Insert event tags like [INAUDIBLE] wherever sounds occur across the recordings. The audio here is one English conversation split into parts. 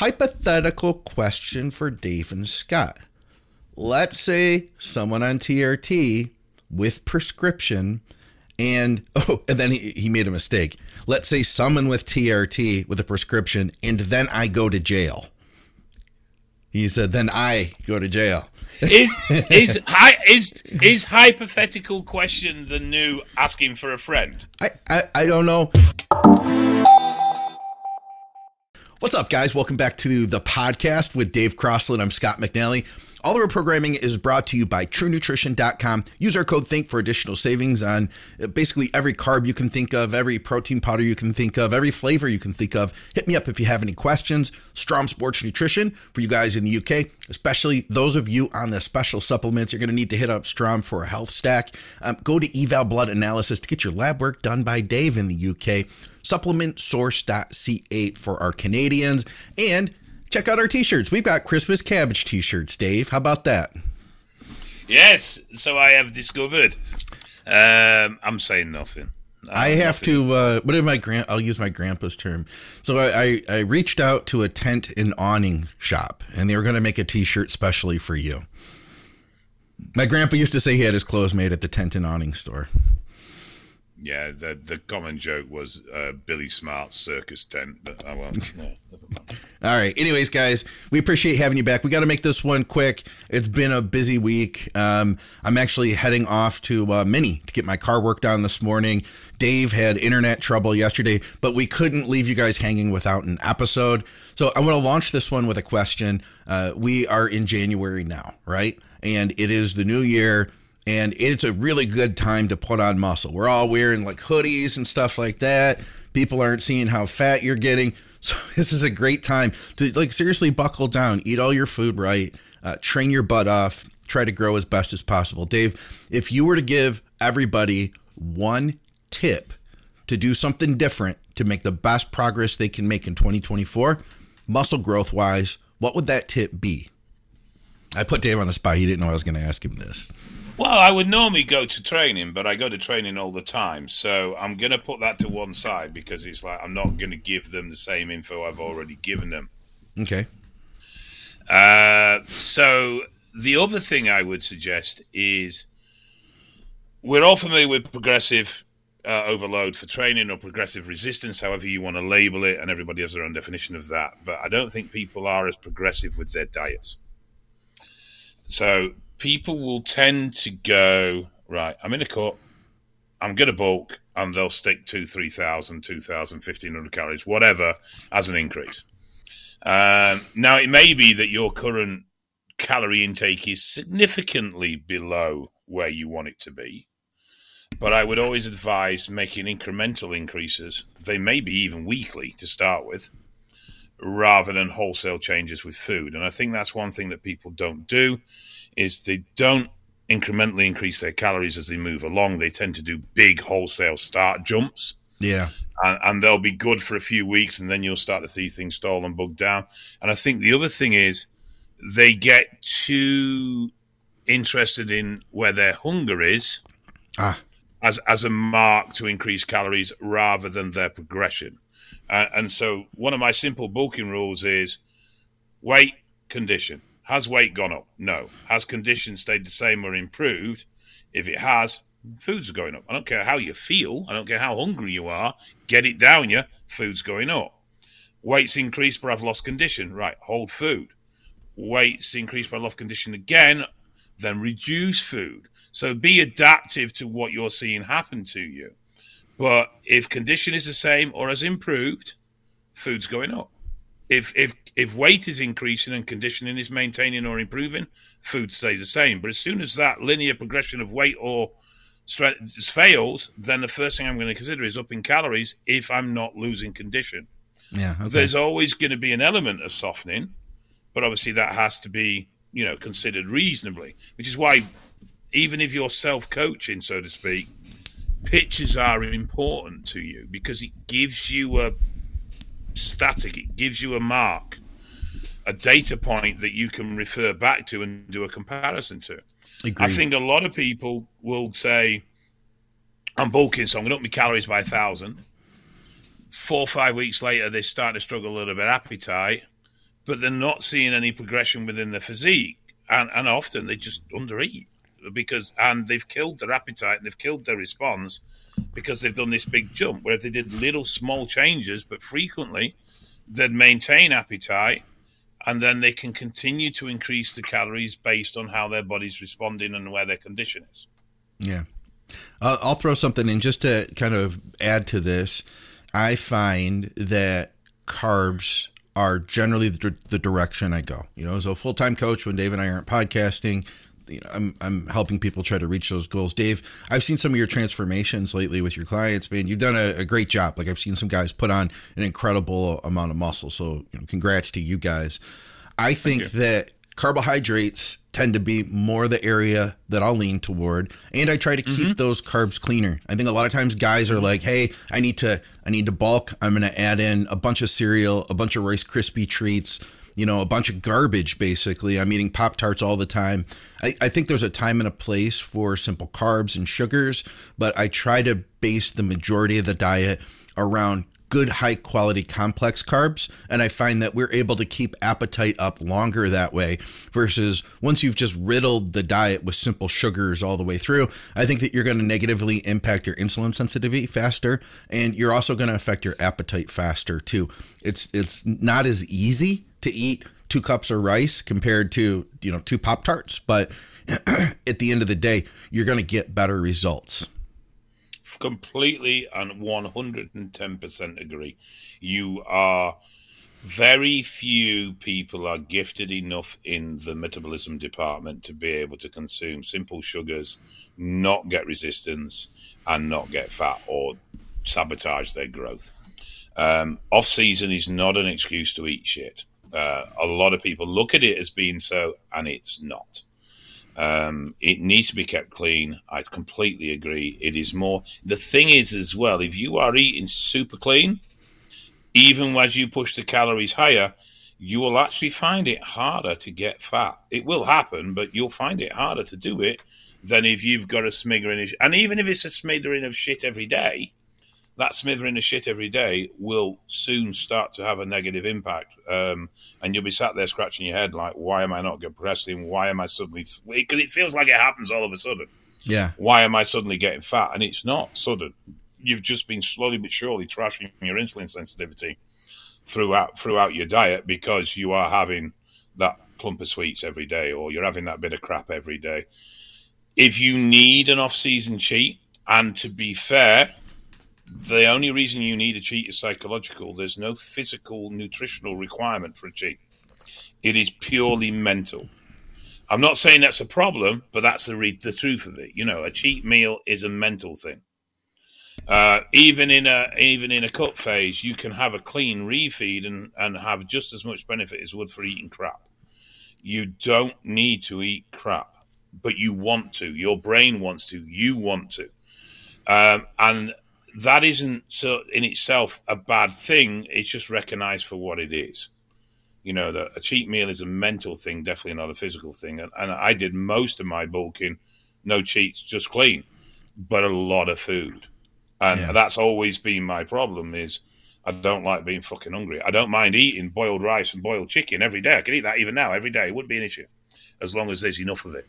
hypothetical question for Dave and Scott. Let's say someone on TRT with prescription and [LAUGHS] oh and then he, he made a mistake. Let's say someone with trt with a prescription and then i go to jail. He said then i go to jail. Is [LAUGHS] is hi, is is hypothetical question the new asking for a friend? I i, I don't know What's up, guys? Welcome back to the podcast with Dave Crossland. I'm Scott McNally. All of our programming is brought to you by TrueNutrition.com. Use our code THINK for additional savings on uh, basically every carb you can think of, every protein powder you can think of, every flavor you can think of. Hit me up if you have any questions. Strom Sports Nutrition for you guys in the UK, especially those of you on the special supplements. You're going to need to hit up Strom for a health stack. Um, go to Eval Blood Analysis to get your lab work done by Dave in the UK supplementsource.ca for our Canadians, and check out our t-shirts. We've got Christmas cabbage t-shirts, Dave. How about that? Yes, so I have discovered. Um, I'm saying nothing. I'm i have nothing. to. Uh, what did my grand? I'll use my grandpa's term. So I, I, I reached out to a tent and awning shop, and they were going to make a T-shirt specially for you. My grandpa used to say he had his clothes made at the tent and awning store. Yeah, the the common joke was uh, Billy Smart's circus tent, but I won't. [LAUGHS] No, All right. Anyways, guys, we appreciate having you back. We got to make this one quick. It's been a busy week. Um, I'm actually heading off to uh, Mini to get my car worked on this morning. Dave had internet trouble yesterday, but we couldn't leave you guys hanging without an episode. So I want to launch this one with a question. Uh, we are in January now, right? And it is the new year and it's a really good time to put on muscle. We're all wearing like hoodies and stuff like that. People aren't seeing how fat you're getting. So [LAUGHS] this is a great time to like seriously buckle down, eat all your food right, uh, train your butt off, try to grow as best as possible. Dave, if you were to give everybody one tip to do something different to make the best progress they can make in 2024, muscle growth wise, what would that tip be? I put Dave on the spot. He didn't know I was going to ask him this. Well, I would normally go to training, but I go to training all the time. So I'm going to put that to one side because it's like I'm not going to give them the same info I've already given them. Okay. Uh, so the other thing I would suggest is we're all familiar with progressive uh, overload for training or progressive resistance, however you want to label it, and everybody has their own definition of that. But I don't think people are as progressive with their diets. So people will tend to go, right, I'm in a cut, I'm going to bulk, and they'll stick to 3,000, 2,000, 1,500 calories, whatever, as an increase. Um, now, it may be that your current calorie intake is significantly below where you want it to be. But I would always advise making incremental increases. They may be even weekly to start with, rather than wholesale changes with food. And I think that's one thing that people don't do is they don't incrementally increase their calories as they move along. They tend to do big wholesale start jumps. Yeah. And, and, they'll be good for a few weeks and then you'll start to see things stall and bug down. And I think the other thing is they get too interested in where their hunger is ah. as, as a mark to increase calories rather than their progression. Uh, and so one of my simple bulking rules is weight, condition. Has weight gone up? No. Has condition stayed the same or improved? If it has, food's going up. I don't care how you feel. I don't care how hungry you are. Get it down you. Food's going up. Weight's increased, but I've lost condition. Right, hold food. Weight's increased, but I've lost condition again. Then reduce food. So be adaptive to what you're seeing happen to you. But if condition is the same or has improved, food's going up. If if if weight is increasing and conditioning is maintaining or improving, food stays the same. But as soon as that linear progression of weight or strength fails, then the first thing I'm going to consider is upping calories if I'm not losing condition. Yeah, okay. There's always going to be an element of softening, but obviously that has to be, you know, considered reasonably. Which is why, even if you're self-coaching, so to speak, pictures are important to you because it gives you a static. It gives you a mark, a data point that you can refer back to and do a comparison to. Agreed. I think a lot of people will say, I'm bulking, so I'm going to up my calories by a thousand. Four or five weeks later, they start to struggle a little bit appetite. but they're not seeing any progression within their physique, and and often they just undereat because and they've killed their appetite and they've killed their response because they've done this big jump. Where if they did little small changes, but frequently, they'd maintain appetite and then they can continue to increase the calories based on how their body's responding and where their condition is. Yeah. Uh, I'll throw something in just to kind of add to this. I find that carbs are generally the, the direction I go. You know, as a full time coach, when Dave and I aren't podcasting, you know, I'm I'm helping people try to reach those goals. Dave, I've seen some of your transformations lately with your clients, man. You've done a, a great job. Like I've seen some guys put on an incredible amount of muscle. So, you know, congrats to you guys. I think that carbohydrates tend to be more the area that I'll lean toward and I try to keep mm-hmm. those carbs cleaner. I think a lot of times guys are like, "Hey, I need to I need to bulk. I'm going to add in a bunch of cereal, a bunch of rice crispy treats, you know, a bunch of garbage basically. I'm eating Pop Tarts all the time. I, I think there's a time and a place for simple carbs and sugars, but I try to base the majority of the diet around good high quality complex carbs and i find that we're able to keep appetite up longer that way versus once you've just riddled the diet with simple sugars all the way through i think that you're going to negatively impact your insulin sensitivity faster and you're also going to affect your appetite faster too it's it's not as easy to eat two cups of rice compared to you know two pop tarts but [CLEARS THROAT] at the end of the day you're going to get better results. Completely and 110% agree. You are very few people are gifted enough in the metabolism department to be able to consume simple sugars not get resistance and not get fat or sabotage their growth. Um, off season is not an excuse to eat shit uh, a lot of people look at it as being so, and it's not. Um, it needs to be kept clean. I completely agree. It is more. The thing is, as well, if you are eating super clean, even as you push the calories higher, you will actually find it harder to get fat. It will happen, but you'll find it harder to do it than if you've got a smiggering and even if it's a smiggering of shit every day, that smithering of shit every day will soon start to have a negative impact. Um, and you'll be sat there scratching your head like, why am I not progressing? Why am I suddenly, because it feels like it happens all of a sudden. Yeah. Why am I suddenly getting fat? And it's not sudden. You've just been slowly but surely trashing your insulin sensitivity throughout throughout your diet because you are having that clump of sweets every day or you're having that bit of crap every day. If you need an off season cheat, and to be fair, the only reason you need a cheat is psychological. There's no physical nutritional requirement for a cheat. It is purely mental. I'm not saying that's a problem, but that's the re- the truth of it. You know, a cheat meal is a mental thing. Uh, even in a even in a cut phase, you can have a clean refeed and, and have just as much benefit as would for eating crap. You don't need to eat crap, but you want to. Your brain wants to. You want to. Um, and that isn't so in itself a bad thing. It's just recognized for what it is. You know, that a cheat meal is a mental thing, definitely not a physical thing. And, and I did most of my bulking, no cheats, just clean, but a lot of food. And yeah. that's always been my problem is I don't like being fucking hungry. I don't mind eating boiled rice and boiled chicken every day. I can eat that even now, every day. It wouldn't be an issue as long as there's enough of it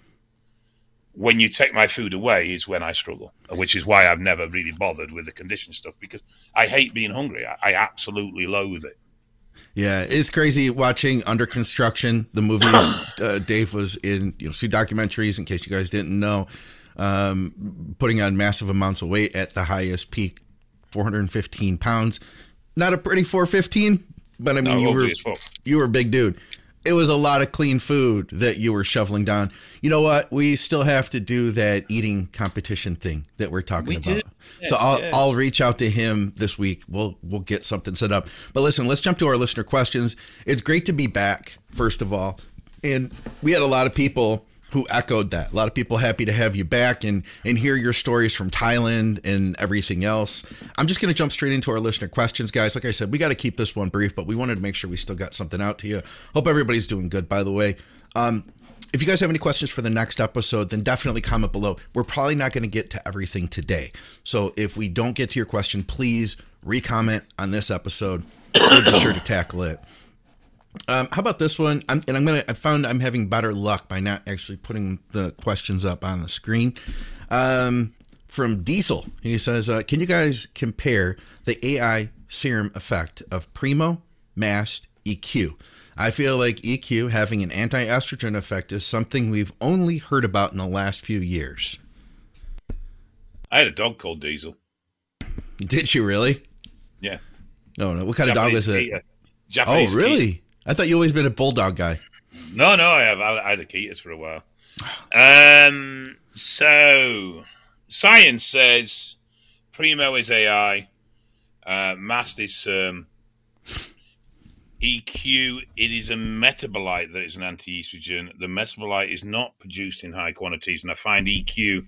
when you take my food away is when I struggle, which is why I've never really bothered with the condition stuff because I hate being hungry. I, I absolutely loathe it. Yeah, it's crazy watching Under Construction, the movies. [COUGHS] uh, Dave was in, you know, two documentaries. In case you guys didn't know, um, putting on massive amounts of weight at the highest peak, 415 pounds. Not a pretty 415, but I mean, no, you were you were a big dude it was a lot of clean food that you were shoveling down. You know what? We still have to do that eating competition thing that we're talking we about. Yes, so I'll yes. I'll reach out to him this week. We'll we'll get something set up. But listen, let's jump to our listener questions. It's great to be back, first of all. And we had a lot of people who echoed that. A lot of people happy to have you back and and hear your stories from Thailand and everything else. I'm just going to jump straight into our listener questions, guys. Like I said, we got to keep this one brief, but we wanted to make sure we still got something out to you. Hope everybody's doing good, by the way. Um, if you guys have any questions for the next episode, then definitely comment below. We're probably not going to get to everything today. So if we don't get to your question, please re-comment on this episode. We'll be sure to tackle it. Um, how about this one? I'm, and I'm gonna. I found I'm having better luck by not actually putting the questions up on the screen. Um, from Diesel, he says, uh, "Can you guys compare the AI serum effect of Primo, Mast, EQ? I feel like EQ having an anti-estrogen effect is something we've only heard about in the last few years." I had a dog called Diesel. Did you really? Yeah. No, no. What kind Japanese of dog is it? Japanese oh, really? I thought you always been a bulldog guy. No, no, I have. I had Akitas for a while. Um, so science says Primo is AI, uh, Mast is um, EQ. It is a metabolite that is an anti-estrogen. The metabolite is not produced in high quantities, and I find EQ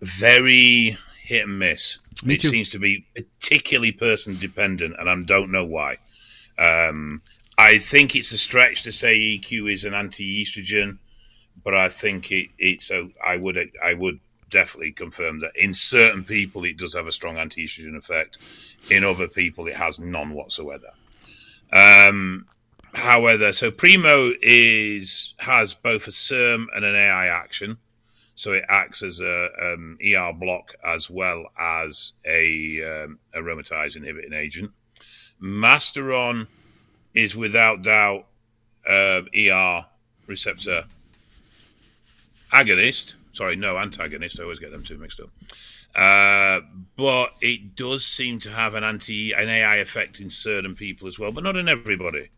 very hit and miss. Me it too. seems to be particularly person dependent, and I don't know why. Um, I think it's a stretch to say EQ is an anti-estrogen, but I think it, it's a. I would I would definitely confirm that in certain people it does have a strong anti-estrogen effect. In other people, it has none whatsoever. Um, however, so Primo is has both a SERM and an AI action. So it acts as a um, ER block as well as a um, aromatase inhibiting agent. Masteron is without doubt ER receptor agonist. Sorry, no antagonist. I always get them two mixed up. Uh, but it does seem to have an anti an AI effect in certain people as well, but not in everybody.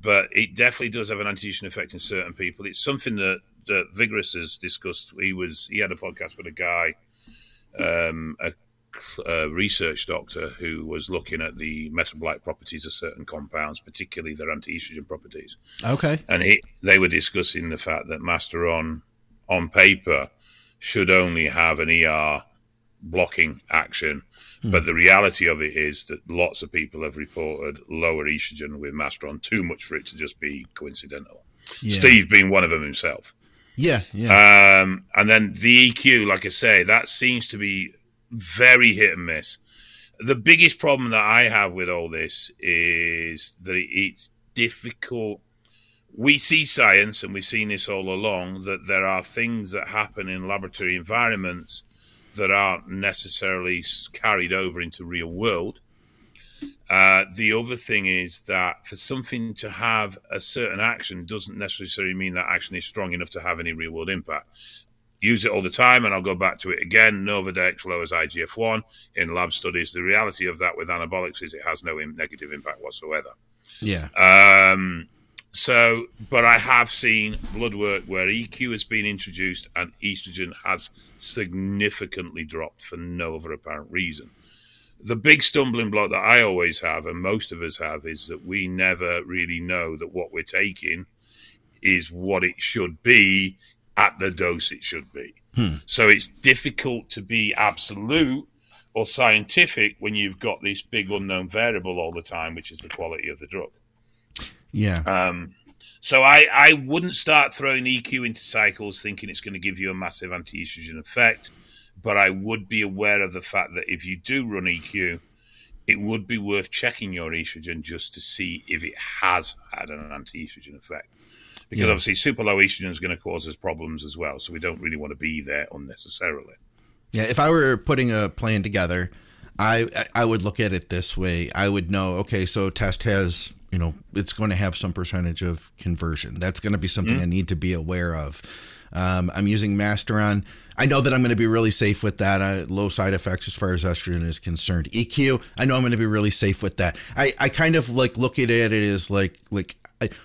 But it definitely does have an anti-estrogen effect in certain people. It's something that that Vigorous has discussed. He was he had a podcast with a guy, um, a, a, research doctor who was looking at the metabolite properties of certain compounds, particularly their anti-estrogen properties. Okay, and he, they were discussing the fact that Masteron, on paper, should only have an ER blocking action. Hmm. But the reality of it is that lots of people have reported lower estrogen with Masteron, too much for it to just be coincidental. Yeah. Steve being one of them himself. Yeah, yeah. Um, and then the EQ, like I say, that seems to be very hit and miss. The biggest problem that I have with all this is that it's difficult. We see science, and we've seen this all along, that there are things that happen in laboratory environments that aren't necessarily carried over into real world. Uh, the other thing is that for something to have a certain action doesn't necessarily mean that action is strong enough to have any real world impact. Use it all the time, and I'll go back to it again. Nolvadex lowers IGF 1 in lab studies. The reality of that with anabolics is it has no negative impact whatsoever. Yeah. Um, so, but I have seen blood work where EQ has been introduced and estrogen has significantly dropped for no other apparent reason the big stumbling block that I always have, and most of us have, is that we never really know that what we're taking is what it should be at the dose it should be. Hmm. So it's difficult to be absolute or scientific when you've got this big unknown variable all the time, which is the quality of the drug. Yeah. Um, so I, I wouldn't start throwing EQ into cycles thinking it's going to give you a massive anti-estrogen effect but I would be aware of the fact that if you do run EQ, it would be worth checking your estrogen just to see if it has had an anti-estrogen effect. Because yeah. obviously, super low estrogen is going to cause us problems as well. So we don't really want to be there unnecessarily. Yeah, if I were putting a plan together, I I would look at it this way. I would know, okay, so test has you know it's going to have some percentage of conversion. That's going to be something mm-hmm. I need to be aware of. Um, I'm using Masteron. I know that I'm going to be really safe with that. Uh, low side effects as far as estrogen is concerned. EQ, I know I'm going to be really safe with that. I, I kind of like look at it as like like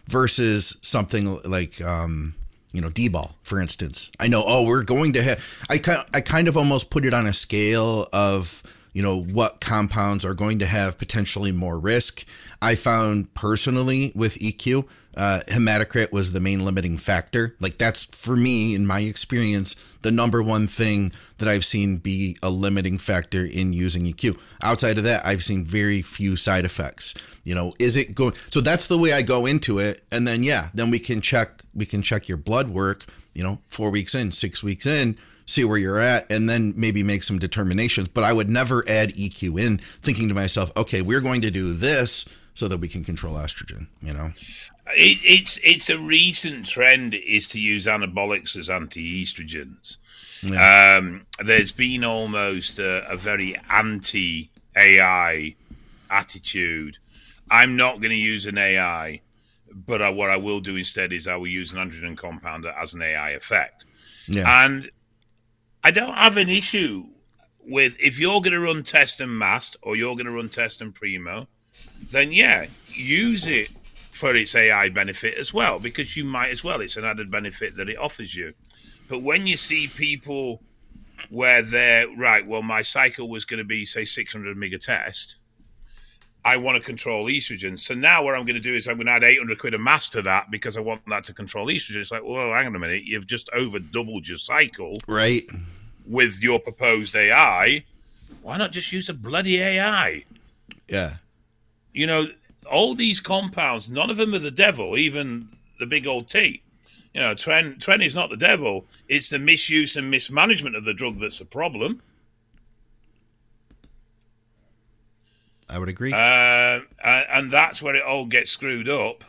versus something like um, you know D-bol, for instance. I know oh we're going to have. I kind I kind of almost put it on a scale of you know what compounds are going to have potentially more risk. I found personally with EQ uh, hematocrit was the main limiting factor. Like that's for me, in my experience, the number one thing that I've seen be a limiting factor in using EQ. Outside of that, I've seen very few side effects. You know, is it going? So that's the way I go into it, and then yeah, then we can check we can check your blood work. You know, four weeks in, six weeks in, see where you're at, and then maybe make some determinations. But I would never add EQ in, thinking to myself, okay, we're going to do this so that we can control estrogen. You know, it, it's it's a recent trend is to use anabolics as anti-estrogens. Yeah. Um, there's been almost a, a very anti AI attitude. I'm not going to use an AI, but I, what I will do instead is I will use an androgen compounder as an AI effect. Yeah. And I don't have an issue with if you're going to run test and mast or you're going to run test and primo, then yeah, use it for its AI benefit as well because you might as well. It's an added benefit that it offers you. But when you see people where they're right, well, my cycle was going to be say 600 mega test. I want to control estrogen. So now what I'm going to do is I'm going to add 800 quid a mass to that because I want that to control estrogen. It's like, well, hang on a minute. You've just over doubled your cycle. Right with your proposed AI, why not just use a bloody AI? Yeah. You know, all these compounds, none of them are the devil, even the big old T. You know, Tren, Tren is not the devil. It's the misuse and mismanagement of the drug that's a problem. I would agree. Uh, and that's where it all gets screwed up.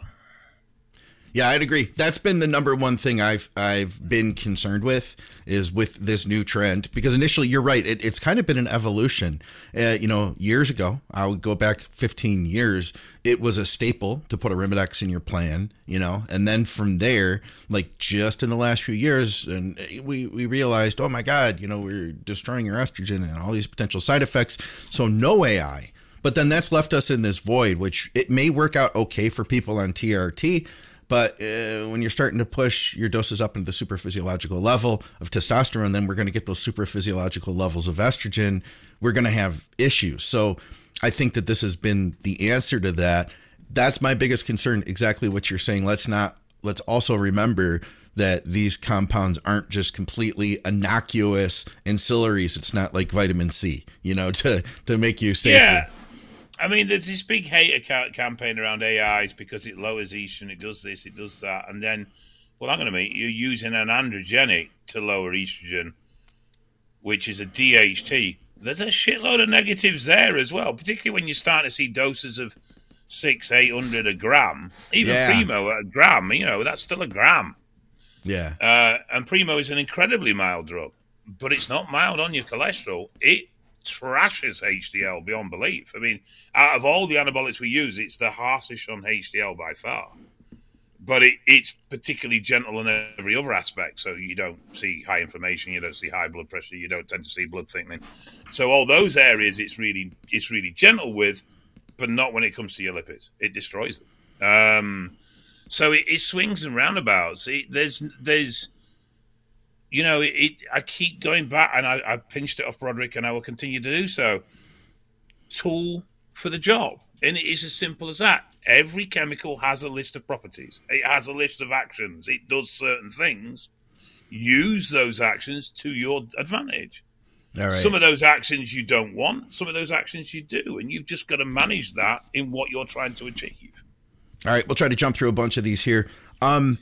Yeah, I'd agree. That's been the number one thing I've I've been concerned with is with this new trend because initially you're right. It, it's kind of been an evolution. Uh, you know, years ago, I would go back 15 years. It was a staple to put Arimidex in your plan. You know, and then from there, like just in the last few years, and we we realized, oh my God, you know, we're destroying your estrogen and all these potential side effects. So no AI. But then that's left us in this void, which it may work out okay for people on TRT but uh, when you're starting to push your doses up into the super physiological level of testosterone, then we're going to get those super physiological levels of estrogen. We're going to have issues. So I think that this has been the answer to that. That's my biggest concern. Exactly what you're saying. Let's not, let's also remember that these compounds aren't just completely innocuous ancillaries. It's not like vitamin C, you know, [LAUGHS] to, to make you safer. Yeah. I mean, there's this big hater campaign around AIs because it lowers estrogen, it does this, it does that, and then, well, I'm going to mean you're using an androgenic to lower estrogen, which is a DHT. There's a shitload of negatives there as well, particularly when you start to see doses of six, eight hundred a gram, even yeah. primo at a gram. You know, that's still a gram. Yeah. Uh, and primo is an incredibly mild drug, but it's not mild on your cholesterol. It trashes HDL beyond belief. I mean, out of all the anabolics we use, it's the harshest on HDL by far. But it, it's particularly gentle in every other aspect. So you don't see high inflammation, you don't see high blood pressure, you don't tend to see blood thickening. So all those areas, it's really it's really gentle with, but not when it comes to your lipids. It destroys them. Um, so it, it, swings and roundabouts. It, there's there's you know, it, it, I keep going back, and I, I pinched it off Broderick, and I will continue to do so. Tool for the job, and it is as simple as that. Every chemical has a list of properties. It has a list of actions. It does certain things. Use those actions to your advantage. Some of those actions you don't want. Some of those actions you do, and you've just got to manage that in what you're trying to achieve. All right, we'll try to jump through a bunch of these here. Um,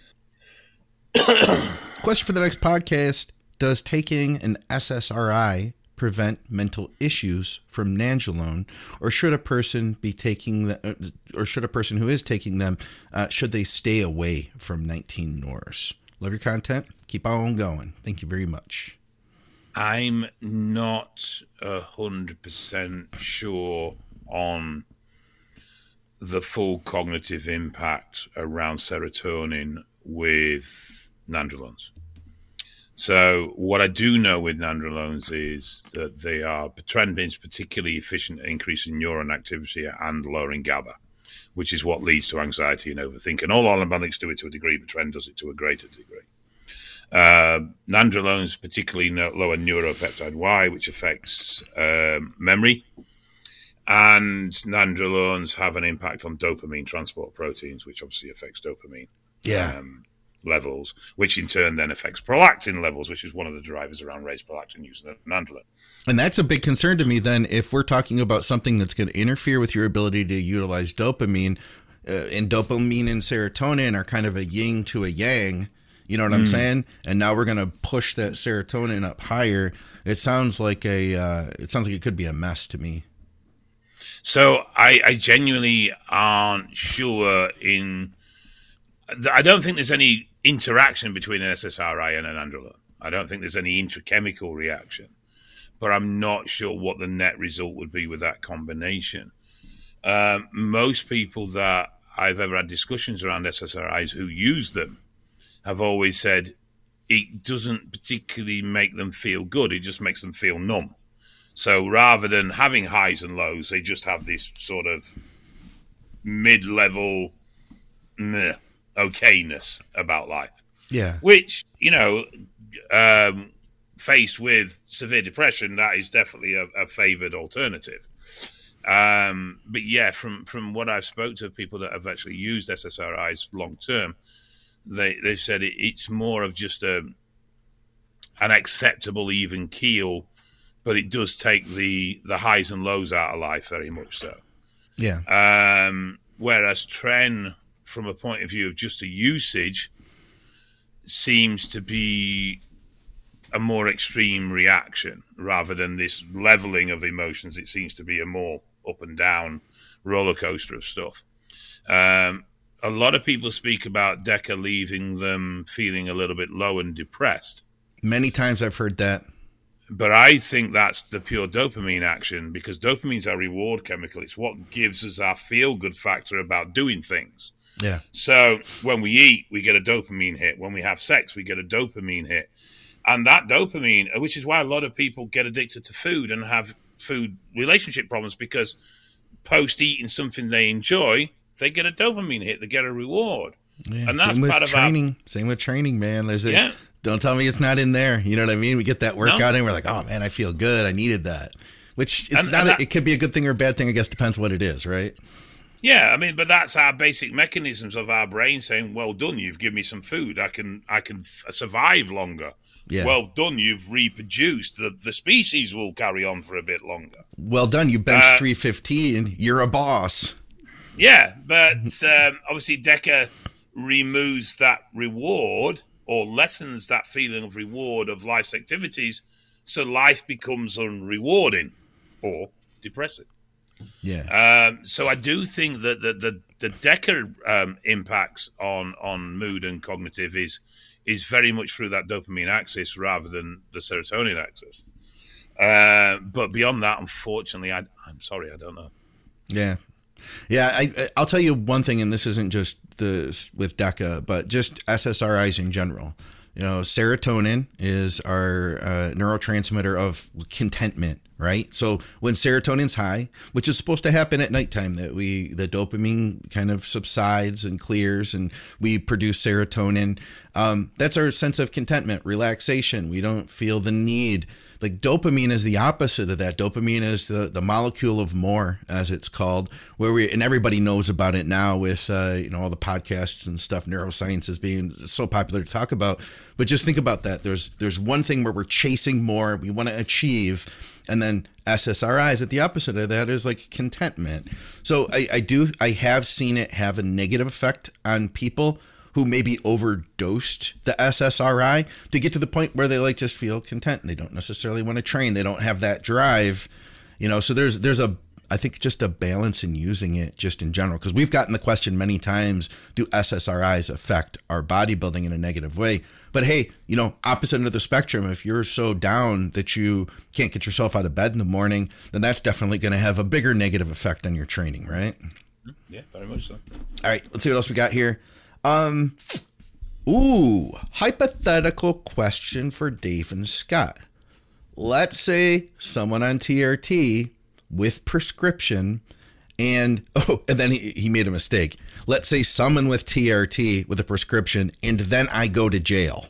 Question for the next podcast Does taking an SSRI prevent mental issues from nandrolone, or should a person be taking the, or should a person who is taking them, uh, should they stay away from 19 Norse? Love your content. Keep on going. Thank you very much. I'm not a hundred percent sure on the full cognitive impact around serotonin with nandrolones. So what I do know with nandrolones is that they are is particularly efficient at increasing neuron activity and lowering GABA, which is what leads to anxiety and overthinking. All anabolics do it to a degree, but Tren does it to a greater degree. Uh, nandrolones particularly lower neuropeptide Y, which affects um, memory, and nandrolones have an impact on dopamine transport proteins, which obviously affects dopamine. Yeah. Um, levels, which in turn then affects prolactin levels, which is one of the drivers around raised prolactin use in nandrolone. And that's a big concern to me then if we're talking about something that's going to interfere with your ability to utilize dopamine, uh, and dopamine and serotonin are kind of a yin to a yang. You know what mm. I'm saying? And now we're going to push that serotonin up higher. It sounds like a uh, it sounds like it could be a mess to me. So I, I genuinely aren't sure in. I don't think there's any interaction between an SSRI and an androlone. I don't think there's any intrachemical reaction, but I'm not sure what the net result would be with that combination. Um, most people that I've ever had discussions around SSRIs who use them have always said it doesn't particularly make them feel good. It just makes them feel numb. So rather than having highs and lows, they just have this sort of mid-level meh, okayness about life. Yeah. Which, you know, um, faced with severe depression, that is definitely a, a favored alternative. Um, but yeah, from from what I've spoke to people that have actually used SSRIs long term, they they've said it, it's more of just a an acceptable even keel, but it does take the the highs and lows out of life very much so. Yeah. Um, whereas Tren, from a point of view of just a usage, seems to be a more extreme reaction rather than this leveling of emotions. It seems to be a more up and down roller coaster of stuff. Um, a lot of people speak about Deca leaving them feeling a little bit low and depressed. Many times I've heard that. But I think that's the pure dopamine action because dopamine's our reward chemical. It's what gives us our feel good factor about doing things. Yeah. So when we eat, we get a dopamine hit. When we have sex, we get a dopamine hit. And that dopamine, which is why a lot of people get addicted to food and have food relationship problems because post eating something they enjoy, they get a dopamine hit, they get a reward. Yeah. And that's Same with part of training. our Same with training, man. There's a Yeah. don't tell me it's not in there. You know what I mean? We get that workout No. and we're like, oh man, I feel good. I needed that. Which it's And- not. and that- it could be a good thing or a bad thing. I guess depends what it is, right? Yeah, I mean, but that's our basic mechanisms of our brain saying, "Well done, you've given me some food. I can, I can f- survive longer. Yeah. Well done, you've reproduced. The the species will carry on for a bit longer." Well done. You bench Uh, 315. You're a boss. Yeah, [LAUGHS] but um, obviously Decker removes that reward or lessens that feeling of reward of life's activities, so life becomes unrewarding or depressing. Yeah. Um, so I do think that the the, the Decker um, impacts on on mood and cognitive is is very much through that dopamine axis rather than the serotonin axis. Uh, but beyond that, unfortunately, I, I'm sorry, I don't know. Yeah. Yeah, I, I'll tell you one thing, and this isn't just this with DECA, but just SSRIs in general. You know, serotonin is our uh, neurotransmitter of contentment, right? So when serotonin's high, which is supposed to happen at nighttime, that we the dopamine kind of subsides and clears, and we produce serotonin. Um, that's our sense of contentment, relaxation. We don't feel the need. Like dopamine is the opposite of that. Dopamine is the, the molecule of more, as it's called, where we and everybody knows about it now with uh, you know all the podcasts and stuff. Neuroscience is being so popular to talk about. But just think about that. There's there's one thing where we're chasing more, we want to achieve, and then SSRIs at the opposite of that is like contentment. So I, I do I have seen it have a negative effect on people who maybe overdosed the SSRI to get to the point where they like just feel content and they don't necessarily want to train. They don't have that drive, you know. So there's there's a I think just a balance in using it just in general because we've gotten the question many times: Do SSRIs affect our bodybuilding in a negative way? But hey, you know, opposite end of the spectrum. If you're so down that you can't get yourself out of bed in the morning, then that's definitely going to have a bigger negative effect on your training, right? Mm-hmm. Yeah, very much so. All right, let's see what else we got here. Um, ooh, hypothetical question for Dave and Scott. Let's say someone on TRT with prescription, and [LAUGHS] oh, and then he, he made a mistake. Let's say someone with TRT with a prescription, and then I go to jail.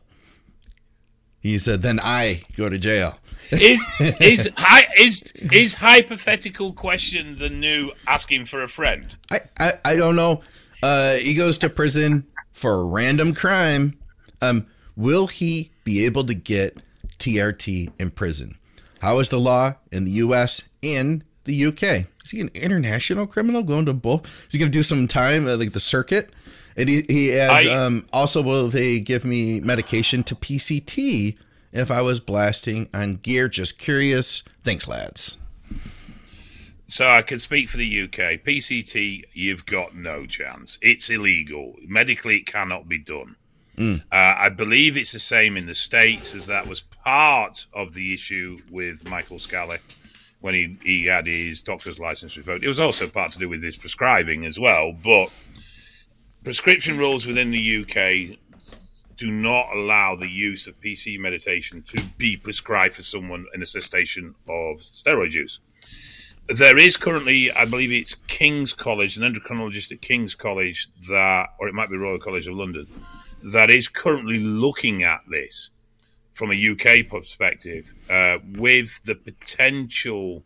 He said, then I go to jail. Is [LAUGHS] is hi, is is hypothetical question the new asking for a friend? I, I, I don't know. Uh, he goes to prison for a random crime. Um, will he be able to get TRT in prison? How is the law in the U.S. and the UK? Is he an international criminal going to both? Is he going to do some time at like the circuit? And he, he adds, I- um, also, will they give me medication to PCT if I was blasting on gear? Just curious. Thanks, lads. So I can speak for the UK. PCT, you've got no chance. It's illegal. Medically, it cannot be done. Mm. Uh, I believe it's the same in the States, as that was part of the issue with Michael Scally when he, he had his doctor's license revoked. It was also part to do with his prescribing as well. But prescription rules within the UK do not allow the use of PC meditation to be prescribed for someone in a cessation of steroid use. There is currently, I believe it's King's College, an endocrinologist at King's College that, or it might be Royal College of London, that is currently looking at this from a UK perspective uh, with the potential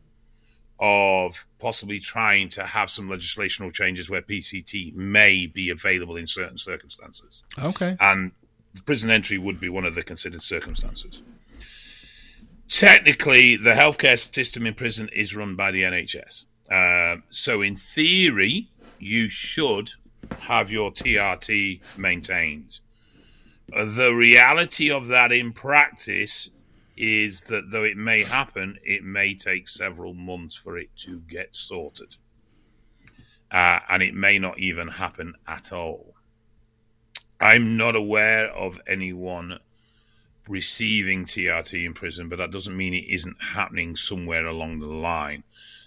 of possibly trying to have some legislational changes where PCT may be available in certain circumstances. Okay. And prison entry would be one of the considered circumstances. Technically, the healthcare system in prison is run by the NHS. Uh, so, in theory, you should have your TRT maintained. The reality of that in practice is that though it may happen, it may take several months for it to get sorted. Uh, and it may not even happen at all. I'm not aware of anyone receiving TRT in prison, but that doesn't mean it isn't happening somewhere along the line.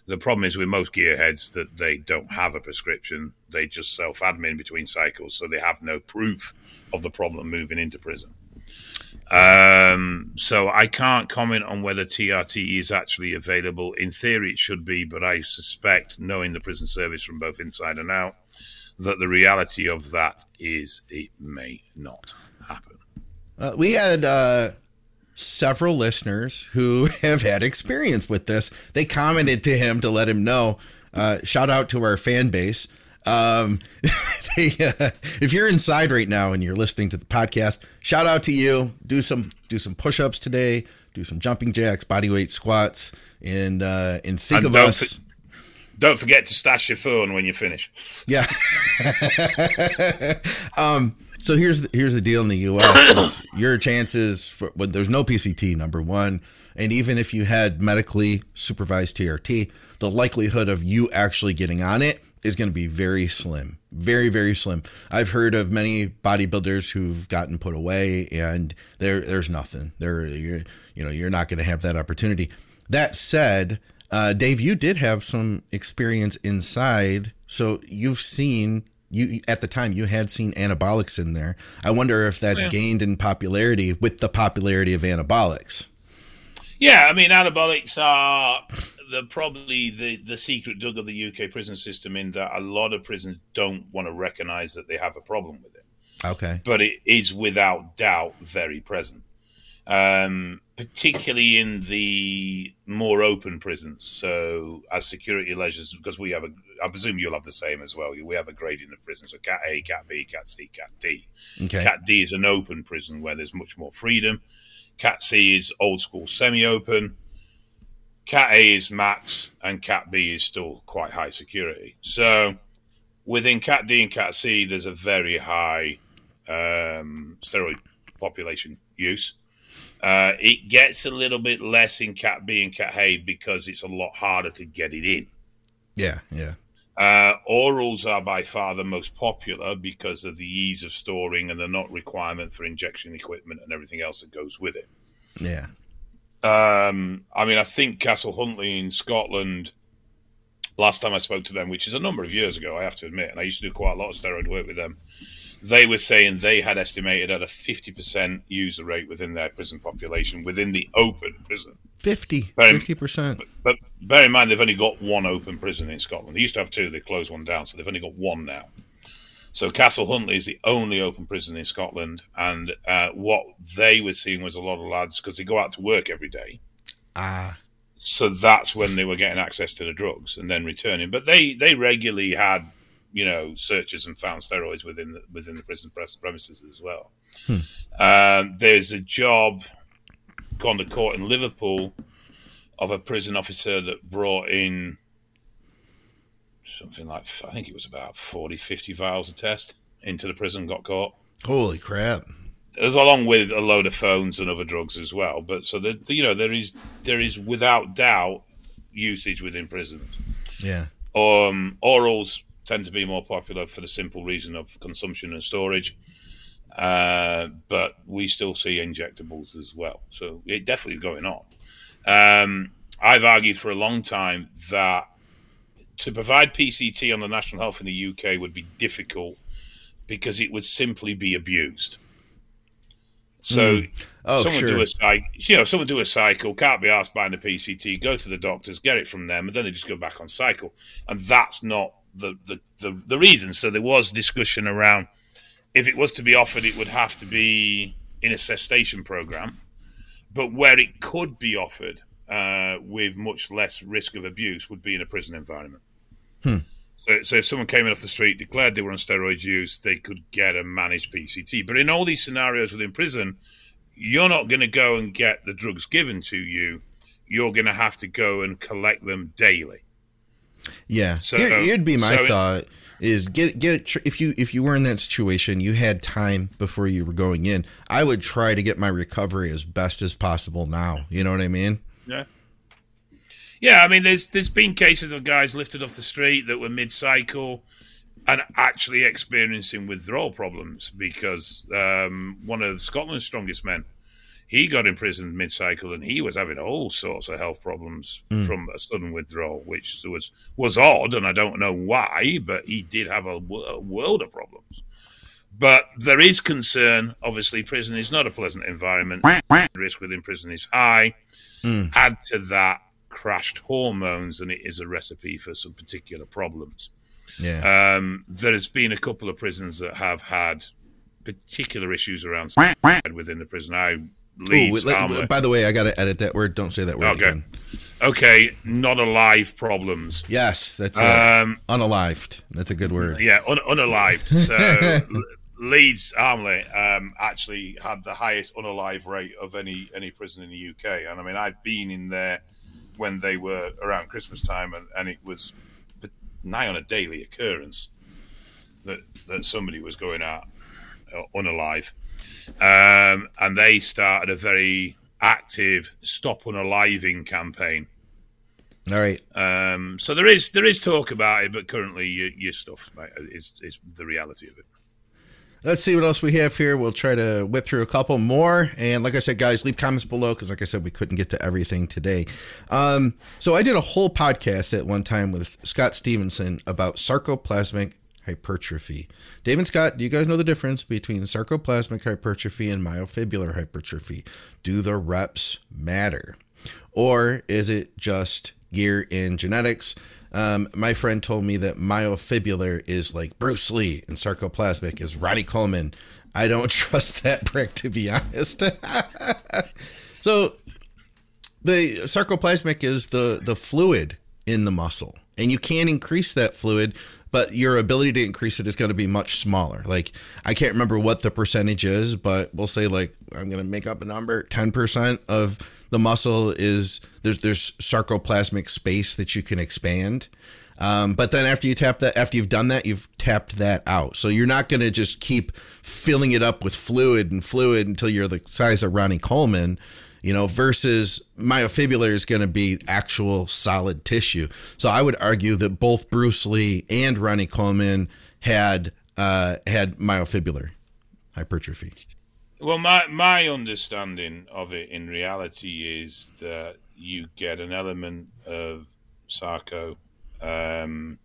The problem is with most gearheads that they don't have a prescription; they just self-admin between cycles, so they have no proof of the problem moving into prison. Um, so I can't comment on whether TRT is actually available. In theory, it should be, but I suspect, knowing the prison service from both inside and out, that the reality of that is it may not. Uh, we had uh, several listeners who [LAUGHS] have had experience with this. They commented to him to let him know. Uh, shout out to our fan base. Um, [LAUGHS] they, uh, if you're inside right now and you're listening to the podcast, shout out to you. Do some do some push-ups today. Do some jumping jacks, body weight squats, and uh, and think and of us. Don't forget to stash your phone when you finish. Yeah. [LAUGHS] um, so here's the, here's the deal in the U.S. your chances for there's no PCT number one, and even if you had medically supervised TRT, the likelihood of you actually getting on it is going to be very slim, very very slim. I've heard of many bodybuilders who've gotten put away, and there there's nothing. There, you know, you're not going to have that opportunity. That said, uh, Dave, you did have some experience inside, so you've seen you at the time you had seen anabolics in there. I wonder if that's yeah. gained in popularity with the popularity of anabolics. Yeah, I mean anabolics are the probably the the secret dug of the UK prison system in that a lot of prisons don't want to recognise that they have a problem with it. Okay, but it is without doubt very present, um, particularly in the more open prisons. So as security measures, because we have a, I presume you'll have the same as well. We have a grading of prisons: so Cat A, Cat B, Cat C, Cat D. Okay. Cat D is an open prison where there's much more freedom. Cat C is old school semi-open Cat A is max, and Cat B is still quite high security. So within Cat D and Cat C, there's a very high um, steroid population use. Uh, it gets a little bit less in Cat B and Cat A because it's a lot harder to get it in. Yeah, yeah. Uh, orals are by far the most popular because of the ease of storing and the not requirement for injection equipment and everything else that goes with it. Yeah. Um, I mean, I think Castle Huntly in Scotland. Last time I spoke to them, which is a number of years ago, I have to admit, and I used to do quite a lot of steroid work with them. They were saying they had estimated at a fifty percent user rate within their prison population within the open prison. 50 percent. But, but bear in mind, they've only got one open prison in Scotland. They used to have two; they closed one down, so they've only got one now. So Castle Huntly is the only open prison in Scotland, and uh, what they were seeing was a lot of lads because they go out to work every day. Ah. So that's when they were getting access to the drugs and then returning. But they they regularly had you know searches and found steroids within the, within the prison premises as well. Hmm. Um, there's a job gone to court in Liverpool of a prison officer that brought in something like I think it was about 40, 50 vials of test into the prison. Got caught. Holy crap! Was along with a load of phones and other drugs as well. But so that you know there is there is without doubt usage within prisons. Yeah. Um, orals tend to be more popular for the simple reason of consumption and storage. Uh, but we still see injectables as well. So it definitely going on. Um, I've argued for a long time that to provide PCT on the national health in the UK would be difficult because it would simply be abused. So, mm. oh, someone sure. do a cycle, you know, someone do a cycle, can't be asked buying the PCT, go to the doctors, get it from them, and then they just go back on cycle, and that's not the the the, the reason. So there was discussion around if it was to be offered, it would have to be in a cessation program, but where it could be offered uh, with much less risk of abuse would be in a prison environment. Hmm. So, so if someone came in off the street, declared they were on steroid use, they could get a managed PCT. But in all these scenarios within prison, you're not going to go and get the drugs given to you. You're going to have to go and collect them daily. Yeah. So Here, would be my so thought is get get if you if you were in that situation, you had time before you were going in. I would try to get my recovery as best as possible now. You know what I mean? Yeah. Yeah, I mean, there's there's been cases of guys lifted off the street that were mid cycle and actually experiencing withdrawal problems because um, one of Scotland's strongest men, he got imprisoned mid cycle and he was having all sorts of health problems mm. from a sudden withdrawal, which was was odd, and I don't know why, but he did have a, a world of problems. But there is concern. Obviously, prison is not a pleasant environment. The risk within prison is high. Mm. Add to that crashed hormones, and it is a recipe for some particular problems. Yeah. Um, there has been a couple of prisons that have had particular issues around within the prison. I Ooh, let, by the way, I got to edit that word. Don't say that word okay. again. Okay, not alive problems. Yes, that's um, unalived. That's a good word. Yeah, un- unalived. So [LAUGHS] Leeds Armley um, actually had the highest unalive rate of any any prison in the UK, and I mean I'd been in there when they were around Christmas time, and, and it was nigh on a daily occurrence that that somebody was going out uh, unalive, um, and they started a very active stop on unaliving campaign. All right. Um, so there is there is talk about it, but currently your, your stuff mate, is is the reality of it. Let's see what else we have here. We'll try to whip through a couple more. And like I said, guys, leave comments below because, like I said, we couldn't get to everything today. Um, so I did a whole podcast at one time with Scott Stevenson about sarcoplasmic hypertrophy. Dave and Scott, do you guys know the difference between sarcoplasmic hypertrophy and myofibrillar hypertrophy? Do the reps matter? Or is it just gear in genetics? Um, my friend told me that myofibrillar is like Bruce Lee and sarcoplasmic is Ronnie Coleman. I don't [LAUGHS] trust that prick to be honest. [LAUGHS] so the sarcoplasmic is the the fluid in the muscle, and you can increase that fluid, but your ability to increase it is going to be much smaller. Like I can't remember what the percentage is, but we'll say like I'm going to make up a number, ten percent of the muscle is there's there's sarcoplasmic space that you can expand. Um, but then after you tap that, after you've done that, you've tapped that out. So you're not going to just keep filling it up with fluid and fluid until you're the size of Ronnie Coleman, you know, versus myofibular is going to be actual solid tissue. So I would argue that both Bruce Lee and Ronnie Coleman had uh, had myofibular hypertrophy. Well, my my understanding of it in reality is that you get an element of sarco, um,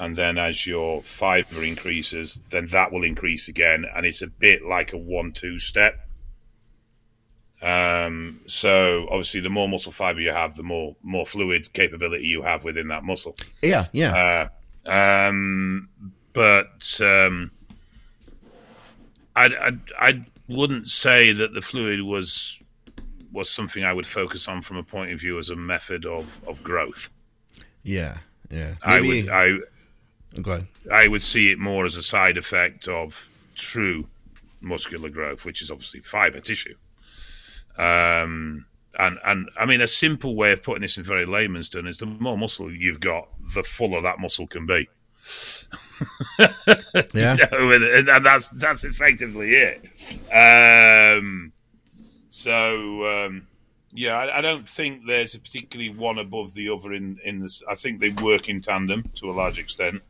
and then as your fiber increases, then that will increase again, and it's a bit like a one-two step. Um, so obviously, the more muscle fiber you have, the more more fluid capability you have within that muscle. Yeah, yeah. Uh, um, but um, I, I, I wouldn't say that the fluid was was something I would focus on from a point of view as a method of, of growth. Yeah, yeah. Maybe, I would I go ahead. I would see it more as a side effect of true muscular growth, which is obviously fiber tissue. Um, and and I mean a simple way of putting this in very layman's terms is the more muscle you've got, the fuller that muscle can be. [LAUGHS] yeah, [LAUGHS] you know, and, and, that's that's effectively it. Um, so um, Yeah, I, I, don't think there's a particularly one above the other in in this. I think they work in tandem to a large extent,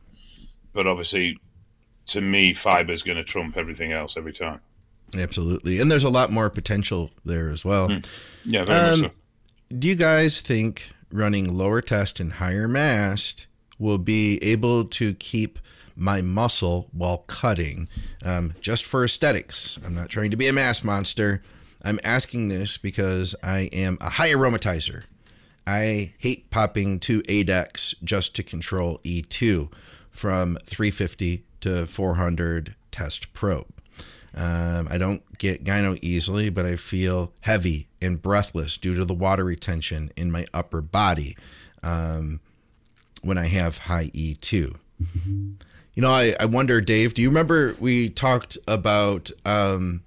but obviously, to me, fiber is going to trump everything else every time. Absolutely, and there's a lot more potential there as well. Mm. Yeah, very um, much so. Do you guys think running lower test and higher mast will be able to keep my muscle while cutting um, just for aesthetics. I'm not trying to be a mass monster. I'm asking this because I am a high aromatizer. I hate popping two ADEX just to control E2 from 350 to 400 test prop. Um, I don't get gyno easily, but I feel heavy and breathless due to the water retention in my upper body um, when I have high E2. You know, I, I wonder, Dave, do you remember we talked about? Um,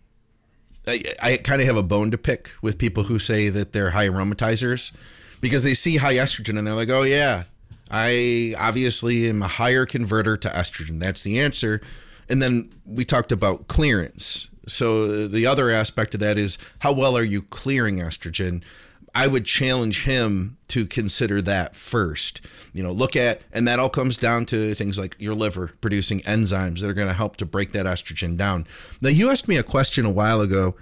I, I kind of have a bone to pick with people who say that they're high aromatizers because they see high estrogen and they're like, oh, yeah, I obviously am a higher converter to estrogen. That's the answer. And then we talked about clearance. So the other aspect of that is how well are you clearing estrogen? I would challenge him to consider that first. You know, look at, and that all comes down to things like your liver producing enzymes that are going to help to break that estrogen down. Now, you asked me a question a while ago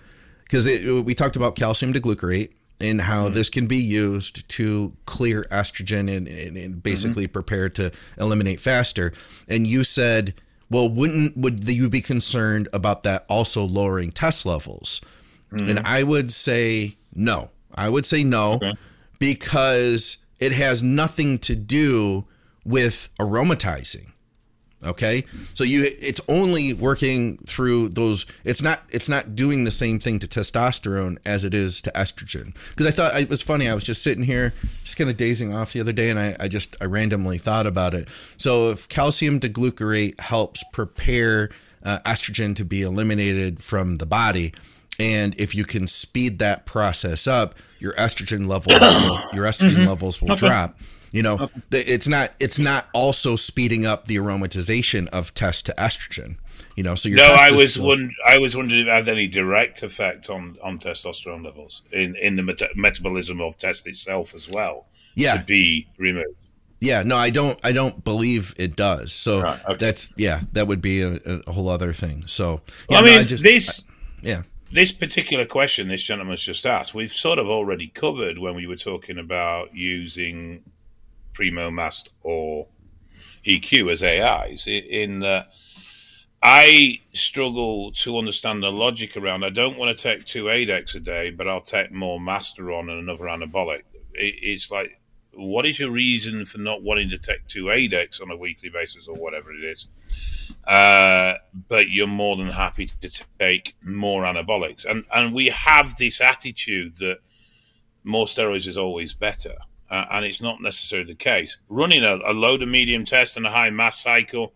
because we talked about calcium D-glucarate and how mm-hmm. this can be used to clear estrogen and, and, and basically mm-hmm. prepare to eliminate faster. And you said, well, wouldn't would you be concerned about that also lowering test levels? Mm-hmm. And I would say no. I would say no okay. because it has nothing to do with aromatizing. Okay? So you it's only working through those it's not it's not doing the same thing to testosterone as it is to estrogen. Because I thought it was funny, I was just sitting here just kind of dazing off the other day and I, I just I randomly thought about it. So if calcium D-glucarate helps prepare uh, estrogen to be eliminated from the body, and if you can speed that process up, your estrogen levels will, your estrogen mm-hmm. levels will okay. drop. You know, it's not it's not also speeding up the aromatization of test to estrogen. You know, so your no, I was still... I was wondering if it had any direct effect on on testosterone levels in in the met- metabolism of test itself as well. Yeah, to be removed. Yeah, no, I don't. I don't believe it does. So right, okay. that's yeah, that would be a, a, whole other thing. So yeah, well, I mean, no, I just, this. I, yeah, this particular question this gentleman's just asked, we've sort of already covered when we were talking about using Primo Mast or EQ as AIs. In that, I struggle to understand the logic around. I don't want to take two ADEX a day, but I'll take more Masteron and another anabolic. it's like, what is your reason for not wanting to take two ADEX on a weekly basis or whatever it is? Uh, but you're more than happy to take more anabolics. And and we have this attitude that more steroids is always better, uh, and it's not necessarily the case. Running a, a low to medium test and a high mast cycle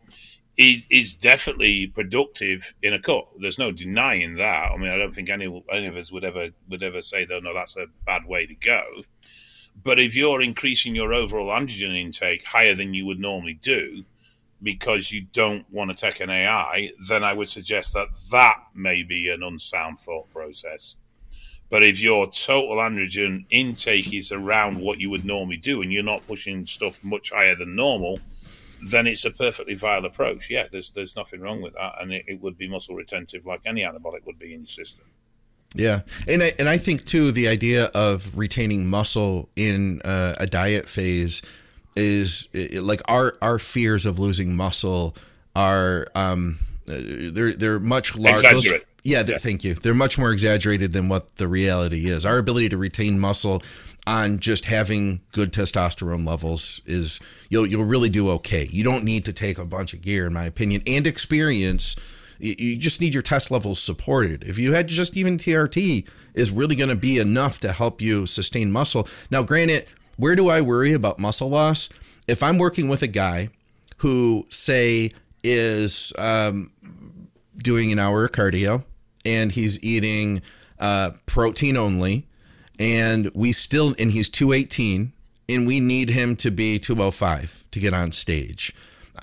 is is definitely productive in a cut. There's no denying that. I mean, I don't think any any of us would ever would ever say that no, that's a bad way to go. But if you're increasing your overall androgen intake higher than you would normally do, because you don't want to take an AI, then I would suggest that that may be an unsound thought process. But if your total androgen intake is around what you would normally do and you're not pushing stuff much higher than normal, then it's a perfectly viable approach. Yeah, there's there's nothing wrong with that, and it, it would be muscle retentive like any anabolic would be in your system. Yeah, and I, and I think too the idea of retaining muscle in uh, a diet phase is like our our fears of losing muscle are um they're they're much larger. Yeah, yeah, thank you. They're much more exaggerated than what the reality is. Our ability to retain muscle on just having good testosterone levels is you'll you'll really do okay. You don't need to take a bunch of gear, in my opinion, and experience. You just need your test levels supported. If you had just even TRT is really going to be enough to help you sustain muscle. Now, granted, where do I worry about muscle loss? If I'm working with a guy who, say, is um, doing an hour of cardio and he's eating uh, protein only, and we still, and he's 218, and we need him to be 205 to get on stage.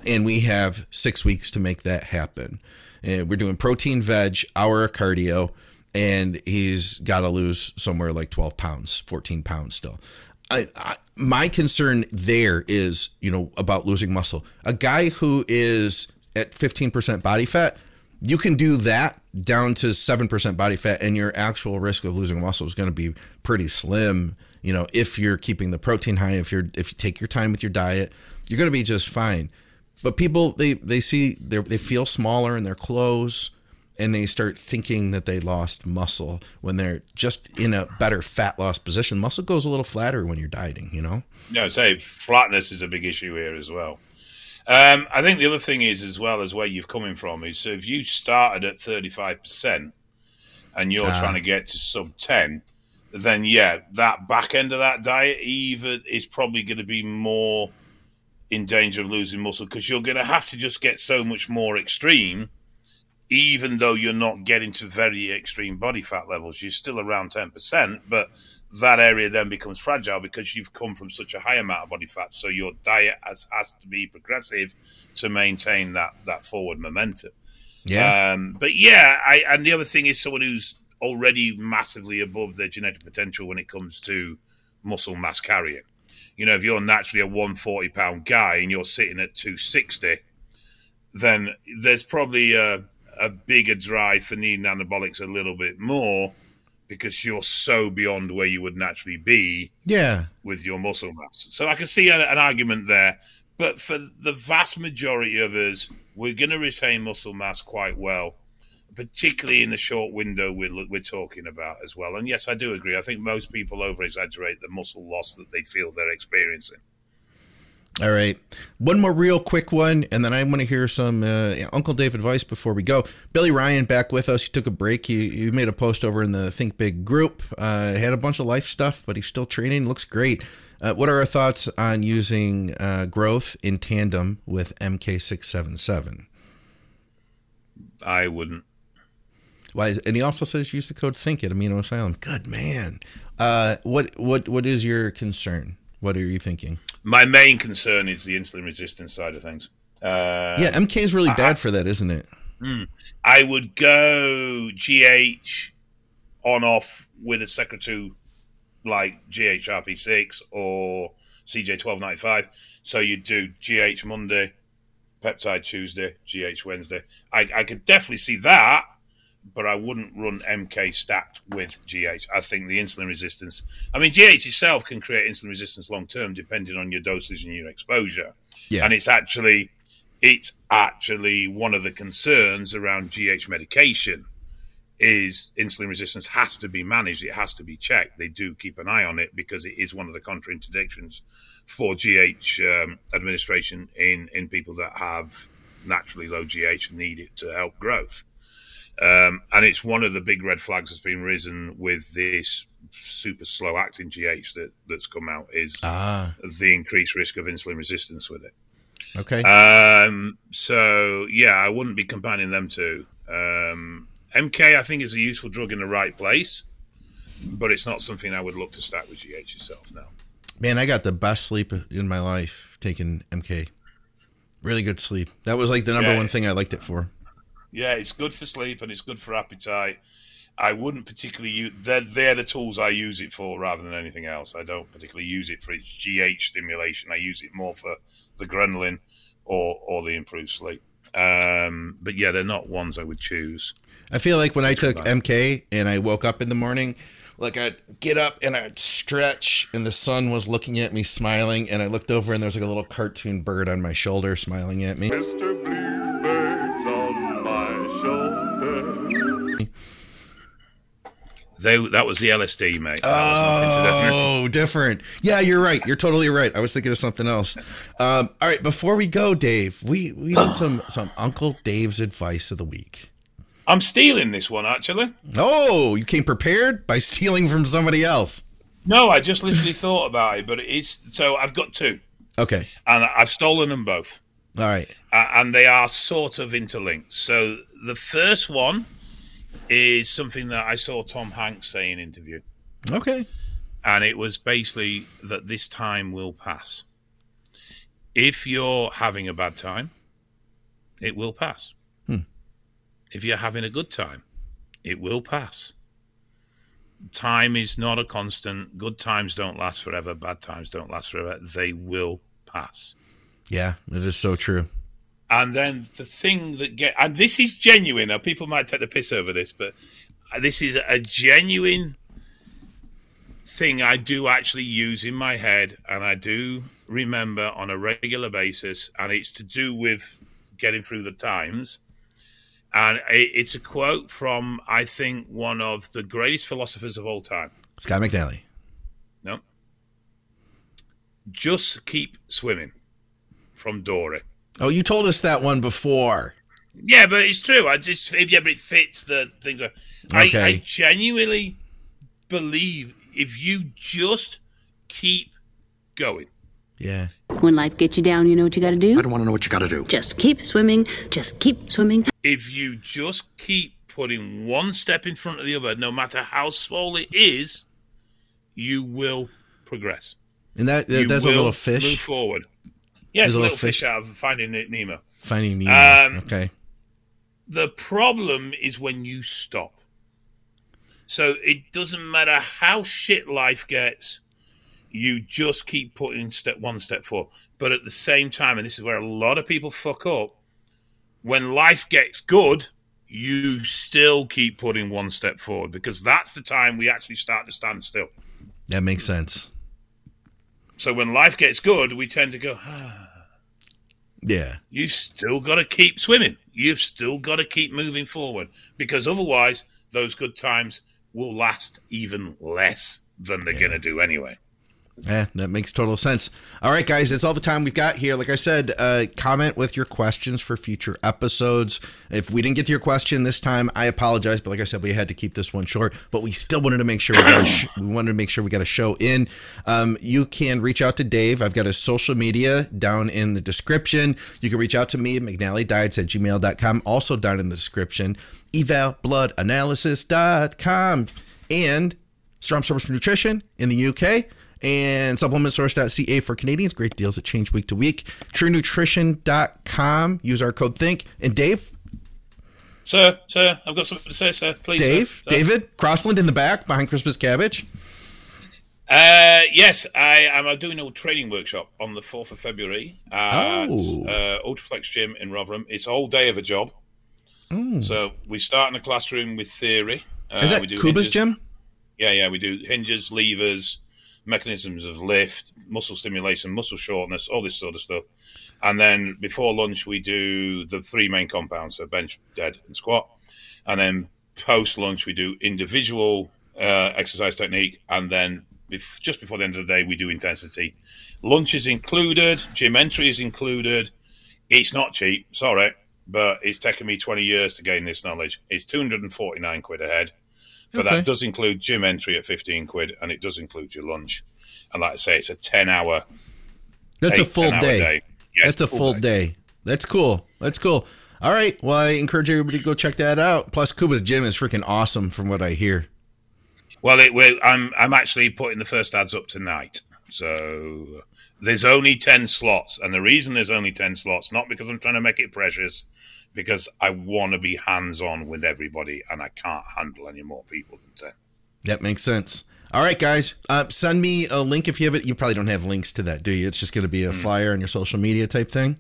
And we have six weeks to make that happen. And we're doing protein veg, hour of cardio, and he's got to lose somewhere like 12 pounds, 14 pounds still. I, I, my concern there is, you know, about losing muscle. A guy who is at 15% body fat, you can do that down to 7% body fat, and your actual risk of losing muscle is going to be pretty slim. You know, if you're keeping the protein high, if you're if you take your time with your diet, you're going to be just fine. But people they they see they feel smaller in their clothes and they start thinking that they lost muscle when they're just in a better fat loss position. Muscle goes a little flatter when you're dieting, you know? No, say flatness is a big issue here as well. Um, I think the other thing is as well as where you've coming from is so if you started at 35% and you're uh, trying to get to sub 10, then yeah, that back end of that diet even is probably going to be more in danger of losing muscle because you're going to have to just get so much more extreme even though you're not getting to very extreme body fat levels, you're still around 10%, but that area then becomes fragile because you've come from such a high amount of body fat. So your diet has, has to be progressive to maintain that, that forward momentum. Yeah. Um, but yeah, I, and the other thing is someone who's already massively above their genetic potential when it comes to muscle mass carrying. You know, if you're naturally a 140 pound guy and you're sitting at 260, then there's probably a a bigger drive for needing anabolics a little bit more because you're so beyond where you would naturally be yeah. with your muscle mass. So i can see an, an argument there but for the vast majority of us we're going to retain muscle mass quite well particularly in the short window we're, we're talking about as well. And yes i do agree. I think most people over exaggerate the muscle loss that they feel they're experiencing all right. One more real quick one, and then I want to hear some uh, Uncle Dave advice before we go. Billy Ryan back with us. He took a break. He, he made a post over in the Think Big group. Uh, had a bunch of life stuff, but he's still training. Looks great. Uh, what are our thoughts on using uh, growth in tandem with MK677? I wouldn't. Why? Is, and he also says use the code THINK at Amino Asylum. Good man. Uh, what what what is your concern? What are you thinking? My main concern is the insulin resistance side of things. Uh, yeah, MK is really bad for that, isn't it? Hmm. I would go GH on off with a secretagogue like GHRP6 or CJ1295. So you'd do GH Monday, peptide Tuesday, GH Wednesday. I, I could definitely see that but I wouldn't run MK stacked with GH. I think the insulin resistance, I mean, GH itself can create insulin resistance long term depending on your dosage and your exposure. Yeah. And it's actually, it's actually one of the concerns around GH medication is insulin resistance has to be managed. It has to be checked. They do keep an eye on it because it is one of the contraindications for GH um, administration in, in people that have naturally low GH and need it to help growth. Um, and it's one of the big red flags that's been risen with this super slow acting GH that, that's come out is ah. the increased risk of insulin resistance with it. Okay. Um, so yeah, I wouldn't be combining them two. Um, MK, I think, is a useful drug in the right place, but it's not something I would look to stack with GH itself now. Man, I got the best sleep in my life taking MK. Really good sleep. That was like the number yeah. one thing I liked it for. Yeah, it's good for sleep and it's good for appetite. I wouldn't particularly use. They're, they're the tools I use it for rather than anything else. I don't particularly use it for its GH stimulation. I use it more for the ghrelin or or the improved sleep. Um, but yeah, they're not ones I would choose. I feel like when I took MK and I woke up in the morning, like I'd get up and I'd stretch, and the sun was looking at me, smiling, and I looked over and there was like a little cartoon bird on my shoulder, smiling at me. They, that was the LSD, mate. oh, different. Yeah, you're right. You're totally right. I was thinking of something else. Um, all right, before we go, Dave, we we need [SIGHS] some some Uncle Dave's advice of the week. I'm stealing this one actually. Oh, you came prepared by stealing from somebody else. No, I just literally thought about it, but it's so I've got two. Okay, and I've stolen them both. All right, uh, and they are sort of interlinked. So the first one is something that I saw Tom Hanks say in an interview. Okay. And it was basically that this time will pass. If you're having a bad time, it will pass. Hmm. If you're having a good time, it will pass. time is not a constant. Good times don't last forever. Bad times don't last forever. They will pass. Yeah, it is so true. And then the thing that get and this is genuine. Now people might take the piss over this, but this is a genuine thing I do actually use in my head, and I do remember on a regular basis, and it's to do with getting through the times. And it's a quote from, I think, one of the greatest philosophers of all time Scott McNally. No. Just keep swimming from Dory. Oh, you told us that one before. Yeah, but it's true. I just yeah, but it fits the things. I, okay. I, I genuinely believe if you just keep going. Yeah. When life gets you down, you know what you got to do? I don't want to know what you got to do. Just keep swimming. Just keep swimming. If you just keep putting one step in front of the other, no matter how small it is, you will progress. And that, that that's a little fish. Move forward. Yes, a, a little fish. fish out of Finding Nemo. Finding Nemo. Um, okay. The problem is when you stop. So it doesn't matter how shit life gets, you just keep putting step one step forward. But at the same time, and this is where a lot of people fuck up, when life gets good, you still keep putting one step forward because that's the time we actually start to stand still. That makes sense. So when life gets good, we tend to go, ah. Yeah. You've still got to keep swimming. You've still got to keep moving forward because otherwise, those good times will last even less than they're yeah. going to do anyway. Yeah, that makes total sense. All right, guys, that's all the time we've got here. Like I said, uh, comment with your questions for future episodes. If we didn't get to your question this time, I apologize. But like I said, we had to keep this one short. But we still wanted to make sure we, sh- [COUGHS] we wanted to make sure we got a show in. Um, you can reach out to Dave. I've got his social media down in the description. You can reach out to me, at McNallyDiets at gmail.com, also down in the description. Evalbloodanalysis.com and Source Nutrition in the UK and supplementsource.ca for Canadians. Great deals that change week to week. TrueNutrition.com. Use our code THINK. And Dave? Sir, sir, I've got something to say, sir. Please. Dave? Sir, David? Crossland in the back behind Christmas Cabbage? Uh, yes, I am doing a training workshop on the 4th of February at oh. uh, Ultraflex Gym in Rotherham. It's all day of a job. Mm. So we start in a classroom with theory. Uh, Is that Kuba's hinges. gym? Yeah, yeah. We do hinges, levers, mechanisms of lift, muscle stimulation, muscle shortness, all this sort of stuff. And then before lunch, we do the three main compounds, so bench, dead, and squat. And then post lunch, we do individual uh, exercise technique. And then bef- just before the end of the day, we do intensity. Lunch is included, gym entry is included. It's not cheap, sorry, but it's taken me 20 years to gain this knowledge. It's 249 quid a head. But okay. that does include gym entry at 15 quid and it does include your lunch. And like I say, it's a 10 hour. That's eight, a full day. day. That's a full day. day. That's cool. That's cool. All right. Well, I encourage everybody to go check that out. Plus, Cuba's gym is freaking awesome from what I hear. Well, it, I'm I'm actually putting the first ads up tonight. So there's only 10 slots. And the reason there's only 10 slots, not because I'm trying to make it precious, because I want to be hands on with everybody and I can't handle any more people than 10. That makes sense. All right, guys, uh, send me a link if you have it. You probably don't have links to that, do you? It's just going to be a mm. flyer on your social media type thing.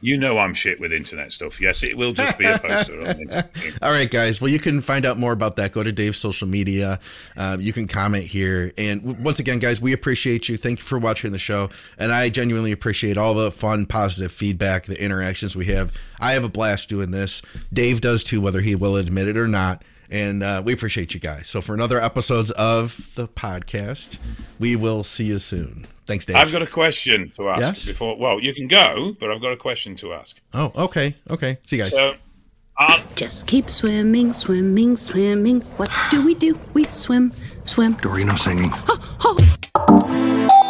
You know I'm shit with internet stuff. Yes, it will just be a poster on Instagram. [LAUGHS] All right, guys. Well, you can find out more about that. Go to Dave's social media. Um, you can comment here. And once again, guys, we appreciate you. Thank you for watching the show. And I genuinely appreciate all the fun, positive feedback, the interactions we have. I have a blast doing this. Dave does too, whether he will admit it or not. And uh, we appreciate you guys. So for another episodes of the podcast, we will see you soon. Thanks, Dave. I've got a question to ask yes? before. Well, you can go, but I've got a question to ask. Oh, okay, okay. See you guys. So, um, just keep swimming, swimming, swimming. What do we do? We swim, swim. Dorino singing. Oh, oh.